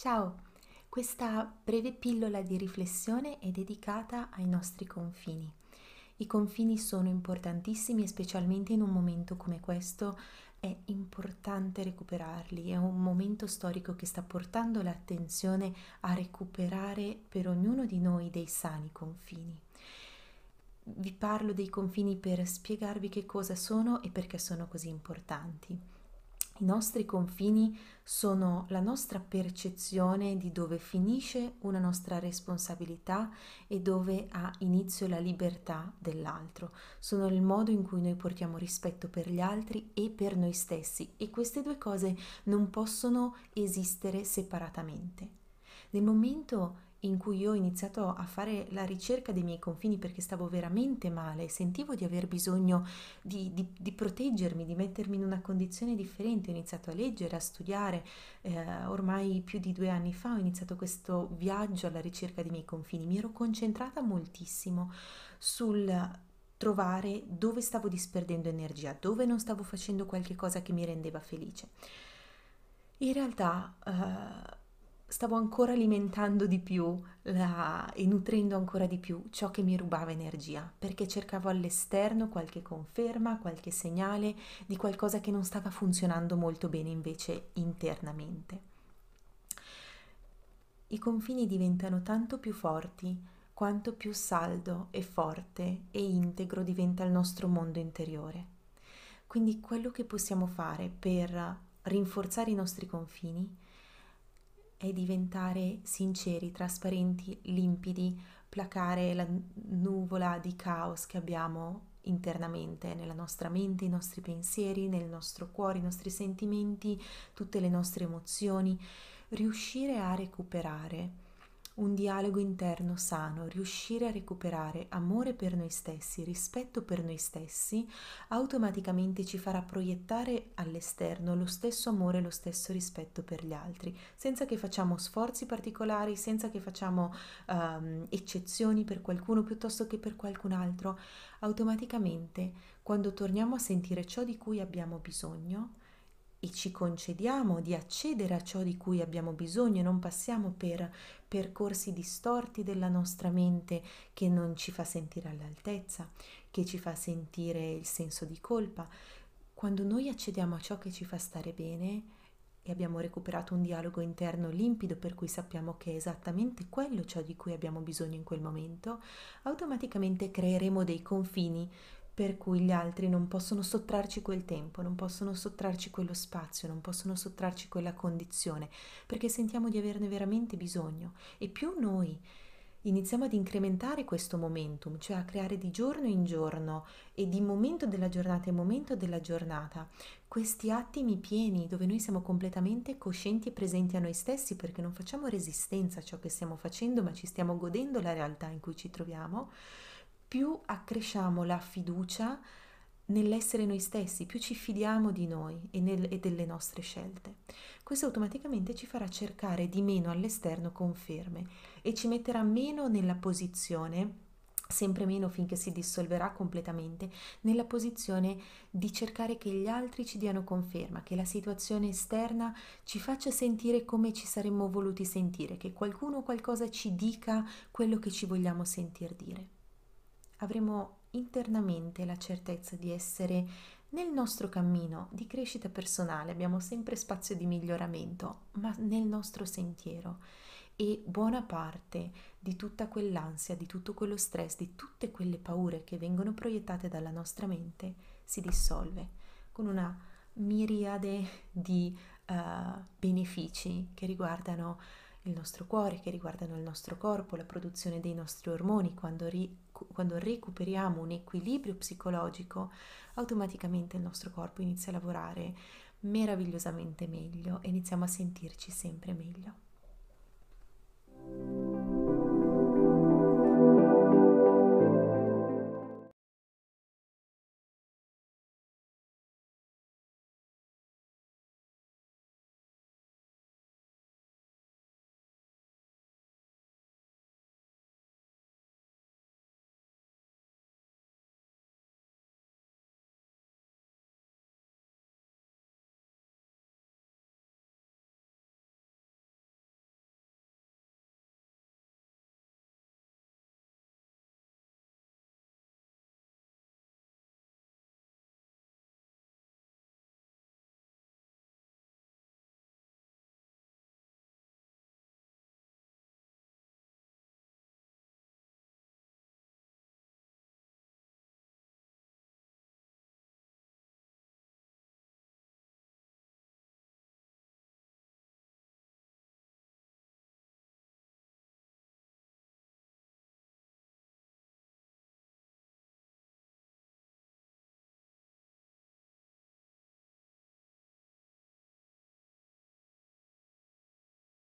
Ciao, questa breve pillola di riflessione è dedicata ai nostri confini. I confini sono importantissimi e specialmente in un momento come questo è importante recuperarli. È un momento storico che sta portando l'attenzione a recuperare per ognuno di noi dei sani confini. Vi parlo dei confini per spiegarvi che cosa sono e perché sono così importanti. I nostri confini sono la nostra percezione di dove finisce una nostra responsabilità e dove ha inizio la libertà dell'altro. Sono il modo in cui noi portiamo rispetto per gli altri e per noi stessi e queste due cose non possono esistere separatamente. Nel momento in cui ho iniziato a fare la ricerca dei miei confini perché stavo veramente male, sentivo di aver bisogno di, di, di proteggermi, di mettermi in una condizione differente, ho iniziato a leggere, a studiare, eh, ormai più di due anni fa ho iniziato questo viaggio alla ricerca dei miei confini, mi ero concentrata moltissimo sul trovare dove stavo disperdendo energia, dove non stavo facendo qualche cosa che mi rendeva felice. In realtà... Eh, stavo ancora alimentando di più la, e nutrendo ancora di più ciò che mi rubava energia, perché cercavo all'esterno qualche conferma, qualche segnale di qualcosa che non stava funzionando molto bene invece internamente. I confini diventano tanto più forti quanto più saldo e forte e integro diventa il nostro mondo interiore. Quindi quello che possiamo fare per rinforzare i nostri confini è diventare sinceri, trasparenti, limpidi, placare la nuvola di caos che abbiamo internamente, nella nostra mente, i nostri pensieri, nel nostro cuore, i nostri sentimenti, tutte le nostre emozioni, riuscire a recuperare un dialogo interno sano, riuscire a recuperare amore per noi stessi, rispetto per noi stessi, automaticamente ci farà proiettare all'esterno lo stesso amore, lo stesso rispetto per gli altri, senza che facciamo sforzi particolari, senza che facciamo um, eccezioni per qualcuno piuttosto che per qualcun altro. Automaticamente, quando torniamo a sentire ciò di cui abbiamo bisogno, e ci concediamo di accedere a ciò di cui abbiamo bisogno e non passiamo per percorsi distorti della nostra mente che non ci fa sentire all'altezza, che ci fa sentire il senso di colpa. Quando noi accediamo a ciò che ci fa stare bene e abbiamo recuperato un dialogo interno limpido per cui sappiamo che è esattamente quello ciò di cui abbiamo bisogno in quel momento, automaticamente creeremo dei confini per cui gli altri non possono sottrarci quel tempo, non possono sottrarci quello spazio, non possono sottrarci quella condizione, perché sentiamo di averne veramente bisogno. E più noi iniziamo ad incrementare questo momentum, cioè a creare di giorno in giorno e di momento della giornata in momento della giornata, questi attimi pieni dove noi siamo completamente coscienti e presenti a noi stessi perché non facciamo resistenza a ciò che stiamo facendo, ma ci stiamo godendo la realtà in cui ci troviamo, più accresciamo la fiducia nell'essere noi stessi, più ci fidiamo di noi e, nel, e, delle nostre scelte. Questo automaticamente ci farà cercare di meno all'esterno conferme e ci metterà meno nella posizione sempre meno finché si dissolverà completamente, nella posizione di cercare che gli altri ci diano conferma, che la situazione esterna ci faccia sentire come ci saremmo voluti sentire, che qualcuno o qualcosa ci dica quello che ci vogliamo sentir dire avremo internamente la certezza di essere nel nostro cammino di crescita personale, abbiamo sempre spazio di miglioramento, ma nel nostro sentiero. E buona parte di tutta quell'ansia, di tutto quello stress, di tutte quelle paure che vengono proiettate dalla nostra mente si dissolve con una miriade di uh, benefici che riguardano il nostro cuore, che riguardano il nostro corpo, la produzione dei nostri ormoni, quando, ri, quando recuperiamo un equilibrio psicologico, automaticamente il nostro corpo inizia a lavorare meravigliosamente meglio e iniziamo a sentirci sempre meglio.